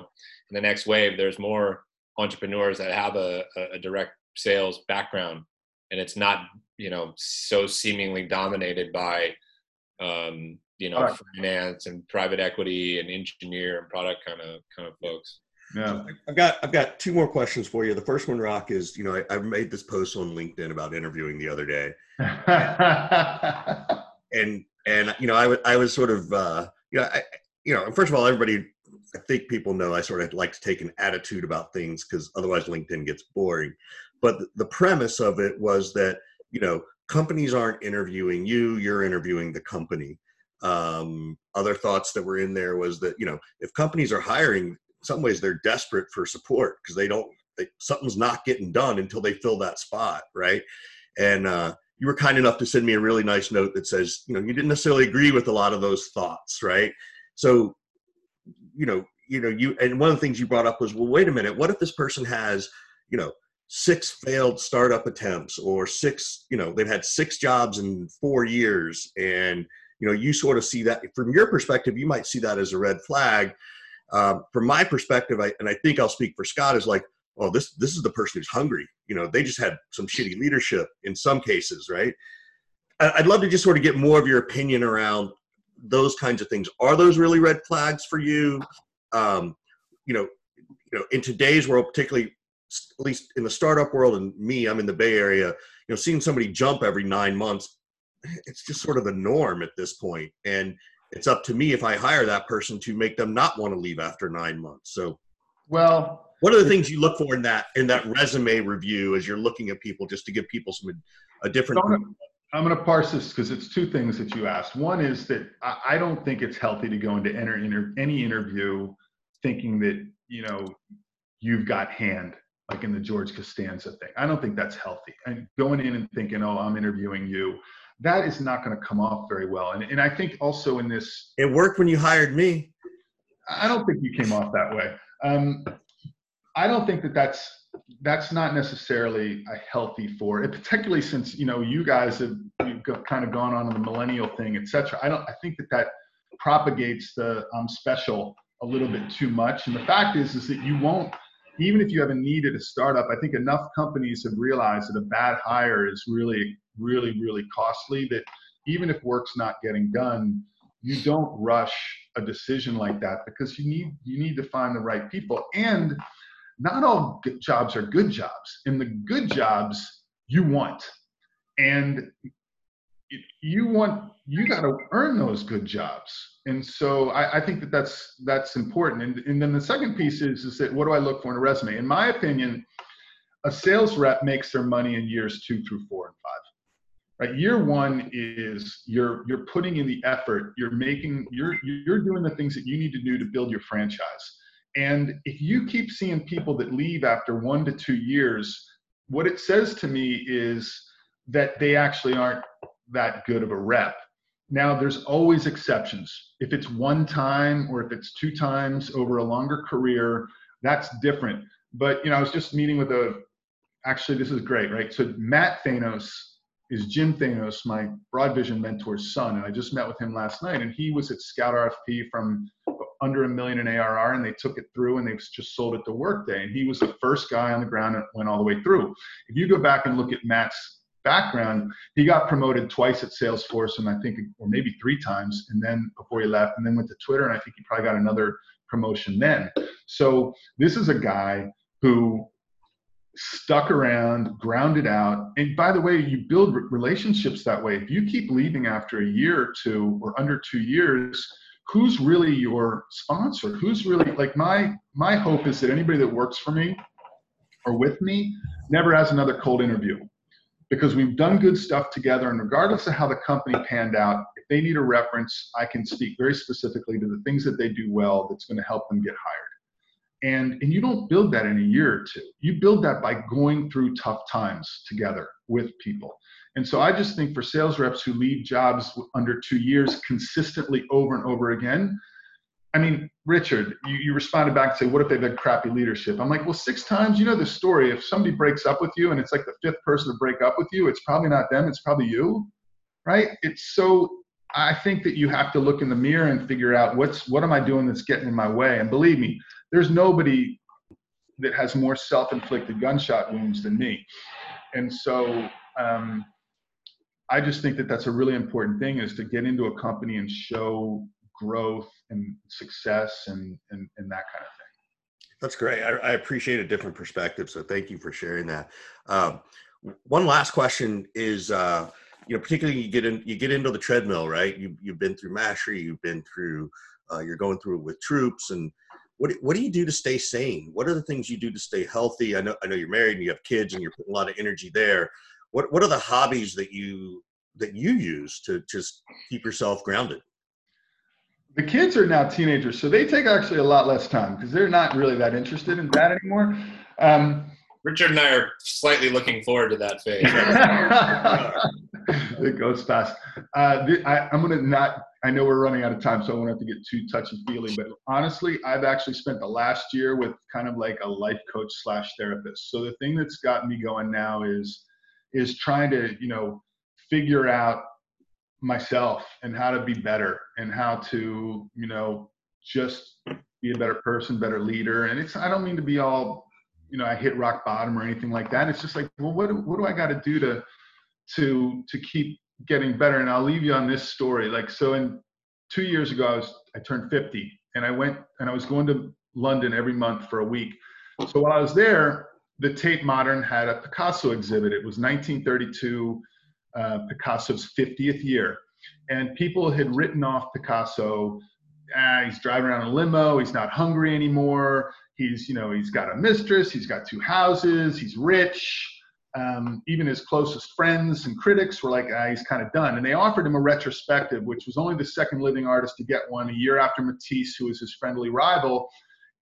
in the next wave there's more entrepreneurs that have a, a direct sales background and it's not you know so seemingly dominated by um, you know right. finance and private equity and engineer and product kind of kind of folks yeah i've got i've got two more questions for you the first one rock is you know I, I made this post on linkedin about interviewing the other day and and you know I was I was sort of uh you know I, you know first of all everybody I think people know I sort of like to take an attitude about things because otherwise LinkedIn gets boring. But the premise of it was that, you know, companies aren't interviewing you, you're interviewing the company. Um, other thoughts that were in there was that, you know, if companies are hiring, in some ways they're desperate for support because they don't, they, something's not getting done until they fill that spot, right? And uh, you were kind enough to send me a really nice note that says, you know, you didn't necessarily agree with a lot of those thoughts, right? So you know, you know, you and one of the things you brought up was, well, wait a minute, what if this person has, you know, six failed startup attempts or six, you know, they've had six jobs in four years, and you know, you sort of see that from your perspective, you might see that as a red flag. Um, from my perspective, I, and I think I'll speak for Scott, is like, oh, this this is the person who's hungry. You know, they just had some shitty leadership in some cases, right? I'd love to just sort of get more of your opinion around those kinds of things are those really red flags for you um, you know you know in today's world particularly at least in the startup world and me i'm in the bay area you know seeing somebody jump every nine months it's just sort of the norm at this point and it's up to me if i hire that person to make them not want to leave after nine months so well what are the things you look for in that in that resume review as you're looking at people just to give people some a different I'm going to parse this because it's two things that you asked. One is that I don't think it's healthy to go into enter, inter, any interview thinking that you know you've got hand, like in the George Costanza thing. I don't think that's healthy. And going in and thinking, "Oh, I'm interviewing you," that is not going to come off very well. And and I think also in this, it worked when you hired me. I don't think you came off that way. Um, I don't think that that's that's not necessarily a healthy for it, particularly since you know you guys have you've kind of gone on the millennial thing, etc. I don't. I think that that propagates the um, special a little bit too much. And the fact is, is that you won't. Even if you have a need at a startup, I think enough companies have realized that a bad hire is really, really, really costly. That even if work's not getting done, you don't rush a decision like that because you need you need to find the right people and not all jobs are good jobs. And the good jobs you want. And you want you got to earn those good jobs and so I, I, think that that's that's important and, and then the second piece is is that what do i look for in a resume in my opinion a sales rep makes their money in years two through four and five right year one is you're you're putting in the effort you're making you're you're doing the things that you need to do to build your franchise and if you keep seeing people that leave after one to two years, what it says to me is that they actually aren't that good of a rep. Now, there's always exceptions. If it's one time or if it's two times over a longer career, that's different. But you know, I was just meeting with a. Actually, this is great, right? So Matt Thanos is Jim Thanos, my BroadVision mentor's son, and I just met with him last night, and he was at Scout RFP from under a million in ARR, and they took it through, and they just sold it to Workday, and he was the first guy on the ground and went all the way through. If you go back and look at Matt's background, he got promoted twice at Salesforce, and I think, or maybe three times, and then before he left, and then went to Twitter, and I think he probably got another promotion then. So this is a guy who stuck around, grounded out. And by the way, you build relationships that way. If you keep leaving after a year or two or under two years, who's really your sponsor? Who's really like my my hope is that anybody that works for me or with me never has another cold interview because we've done good stuff together and regardless of how the company panned out if they need a reference i can speak very specifically to the things that they do well that's going to help them get hired and and you don't build that in a year or two. You build that by going through tough times together with people. And so i just think for sales reps who leave jobs under two years consistently over and over again i mean richard you, you responded back and say what if they've had crappy leadership? I'm like well six times you know the story. If somebody breaks up with you and it's like the fifth person to break up with you it's probably not them it's probably you. Right? It's so i think that you have to look in the mirror and figure out what's what am i doing that's getting in my way? And believe me there's nobody that has more self-inflicted gunshot wounds than me. And so um, i just think that that's a really important thing is to get into a company and show growth and success and and, and that kind of thing. That's great. I, I, appreciate a different perspective so thank you for sharing that. Um, one last question is uh, you know particularly you get in you get into the treadmill right? You, you've been through Mashery you've been through uh, you're going through it with troops and what what do you do to stay sane? What are the things you do to stay healthy? I know I know you're married and you have kids and you're putting a lot of energy there. What what are the hobbies that you that you use to just keep yourself grounded? The kids are now teenagers, so they take actually a lot less time because they're not really that interested in that anymore. Um, Richard and I are slightly looking forward to that phase. it goes fast. Uh, I, am going to not I know we're running out of time, so I won't have to get too touchy feely. But honestly, I've actually spent the last year with kind of like a life coach slash therapist. So the thing that's got me going now is is trying to you know figure out myself and how to be better and how to you know just be a better person, better leader. And it's I don't mean to be all you know I hit rock bottom or anything like that. It's just like well, what what do I got to do to to to keep getting better. And I'll leave you on this story. Like, so in two years ago, I was, I turned 50 and I went and I was going to London every month for a week. So while I was there, the Tate Modern had a Picasso exhibit. It was 1932, uh, Picasso's 50th year. And people had written off Picasso. Ah, he's driving around in a limo. He's not hungry anymore. He's, you know, he's got a mistress. He's got two houses. He's rich um, even his closest friends and critics were like, ah, he's kind of done. And they offered him a retrospective, which was only the second living artist to get one a year after Matisse, who was his friendly rival.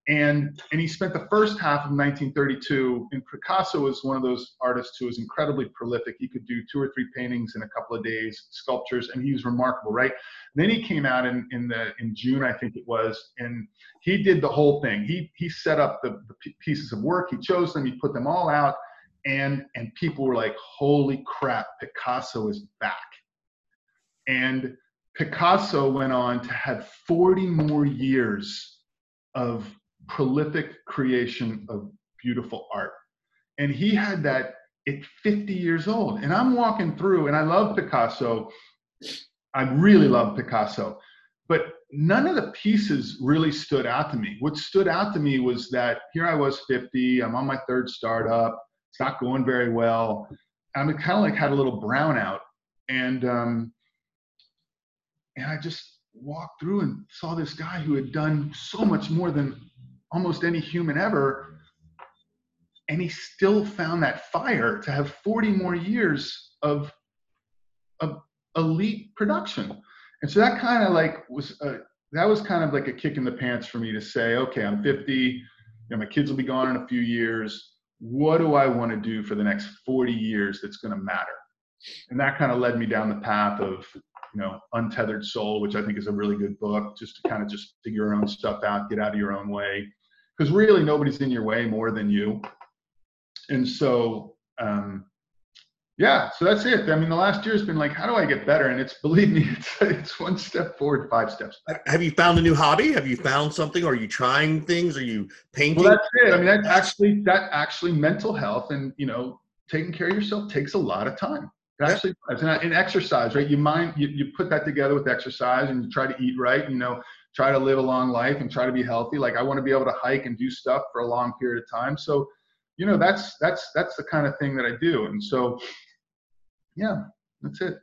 And, and he spent the first half of 1932, and Picasso was one of those artists who was incredibly prolific. He could do two or three paintings in a couple of days, sculptures, and he was remarkable, right? then he came out in, in, the, in June, I think it was, and he did the whole thing. He, he set up the, the pieces of work, he chose them, he put them all out and and people were like holy crap picasso is back. And picasso went on to have 40 more years of prolific creation of beautiful art. And he had that at 50 years old. And i'm walking through and i love picasso. I really love picasso. But none of the pieces really stood out to me. What stood out to me was that here i was 50 i'm on my third startup it's not going very well. I'm kind of like had a little brownout, and um, and I just walked through and saw this guy who had done so much more than almost any human ever, and he still found that fire to have 40 more years of of elite production. And so that kind of like was a, that was kind of like a kick in the pants for me to say, okay, I'm 50, you know, my kids will be gone in a few years what do I want to do for the next 40 years that's going to matter? And that kind of led me down the path of, you know, Untethered Soul, which I think is a really good book, just to kind of just figure your own stuff out, get out of your own way. Because really nobody's in your way more than you. And so um, yeah, so that's it. I mean, the last year has been like, how do I get better? And it's believe me, it's it's one step forward, five steps back. Have you found a new hobby? Have you found something? Are you trying things? Are you painting? Well, that's it. I mean, that actually that actually mental health and you know taking care of yourself takes a lot of time. It actually does. And, and exercise, right? You mind you, you put that together with exercise and you try to eat right. You know, try to live a long life and try to be healthy. Like I want to be able to hike and do stuff for a long period of time. So, you know, that's that's that's the kind of thing that I do. And so yeah, that's it.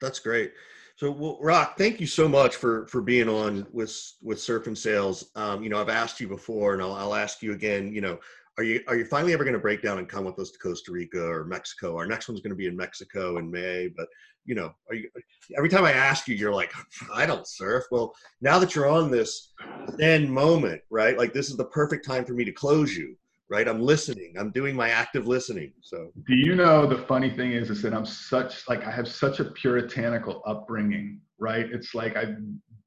That's great. So, well, Rock, thank you so much for for being on with with Surf and Sales. Um, you know, I've asked you before, and I'll, I'll ask you again. You know, are you are you finally ever going to break down and come with us to Costa Rica or Mexico? Our next one's going to be in Mexico in May, but you know, you, every time I ask you, you're like, I don't surf. Well, now that you're on this then moment, right? Like this is the perfect time for me to close you right? I'm listening. I'm doing my active listening. So, do you know the funny thing is, is that I'm such like I have such a puritanical upbringing, right? It's like I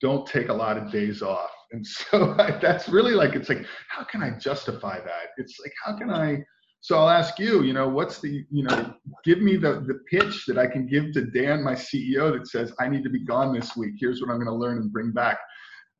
don't take a lot of days off, and so I, that's really like it's like how can I justify that? It's like how can I? So I'll ask you, you know, what's the, you know, give me the the pitch that I can give to Dan, my CEO, that says I need to be gone this week. Here's what I'm going to learn and bring back.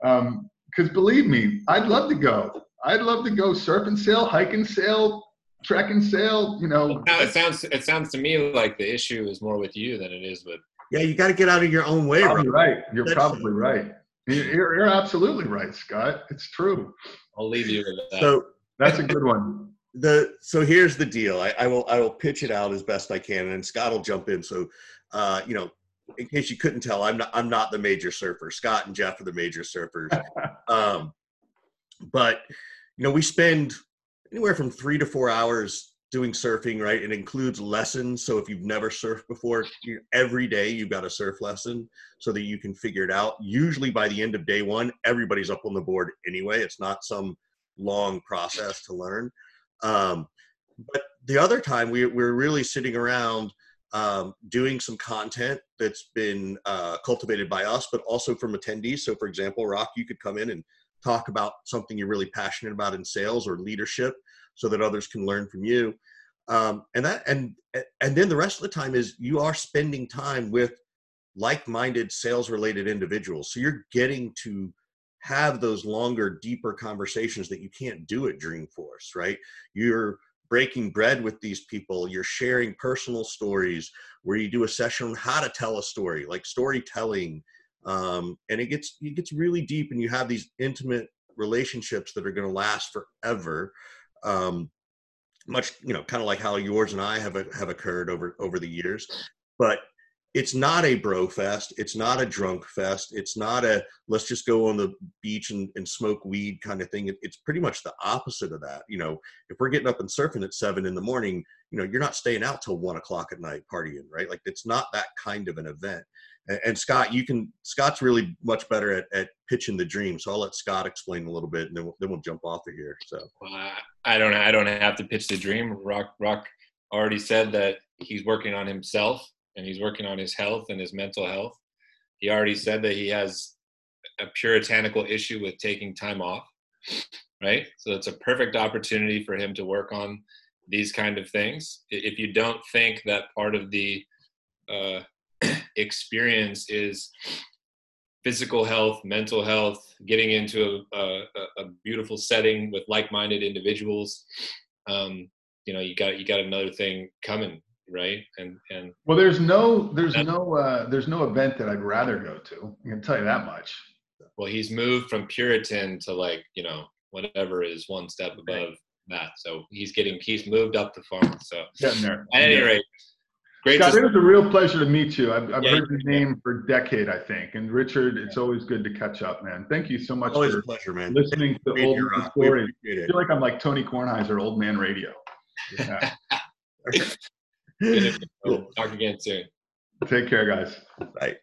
Because um, believe me, I'd love to go. I'd love to go surf and sail, hike and sail, trek and sail. You know, it sounds it sounds to me like the issue is more with you than it is with. Yeah, you got to get out of your own way. Probably right. You're That's probably right. You're, you're absolutely right, Scott. It's true. I'll leave you with that. So that's a good one. The so here's the deal. I, I will I will pitch it out as best I can, and Scott will jump in. So, uh, you know, in case you couldn't tell, I'm not I'm not the major surfer. Scott and Jeff are the major surfers. um, but you know, we spend anywhere from three to four hours doing surfing, right? It includes lessons. So if you've never surfed before, every day you've got a surf lesson so that you can figure it out. Usually by the end of day one, everybody's up on the board anyway. It's not some long process to learn. Um, but the other time we, we're really sitting around um, doing some content that's been uh, cultivated by us, but also from attendees. So for example, Rock, you could come in and talk about something you're really passionate about in sales or leadership so that others can learn from you. Um, and that and and then the rest of the time is you are spending time with like-minded sales related individuals. So you're getting to have those longer deeper conversations that you can't do at dreamforce right? You're breaking bread with these people. You're sharing personal stories where you do a session on how to tell a story like storytelling um, and it gets it gets really deep, and you have these intimate relationships that are going to last forever. Um, much you know, kind of like how yours and I have have occurred over over the years, but it's not a bro fest. It's not a drunk fest. It's not a let's just go on the beach and, and smoke weed kind of thing. It, it's pretty much the opposite of that. You know, if we're getting up and surfing at seven in the morning, you know, you're not staying out till one o'clock at night partying, right? Like it's not that kind of an event and Scott, you can Scott's really much better at, at pitching the dream. So I'll let Scott explain a little bit, and then we'll, then we'll jump off of here. So well, I don't I don't have to pitch the dream. Rock Rock already said that he's working on himself and he's working on his health and his mental health. He already said that he has a puritanical issue with taking time off, right? So it's a perfect opportunity for him to work on these kind of things. If you don't think that part of the uh, experience is physical health, mental health, getting into a, a, a beautiful setting with like-minded individuals. Um, you know, you got you got another thing coming, right? And and well, there's no there's no uh, there's no event that I'd rather go to. I can tell you that much. Well, he's moved from Puritan to like you know whatever is one step above that. So he's getting he's moved up the farm. So. At any rate, Great. Scott, it was a real pleasure to meet you. I've, I've yeah, heard your name for a decade, I think. And Richard, it's always good to catch up, man. Thank you so much always for a pleasure, man. listening to old stories. I feel like I'm like Tony Kornheiser, old man radio. Yeah. Talk again soon. Take care, guys. Bye.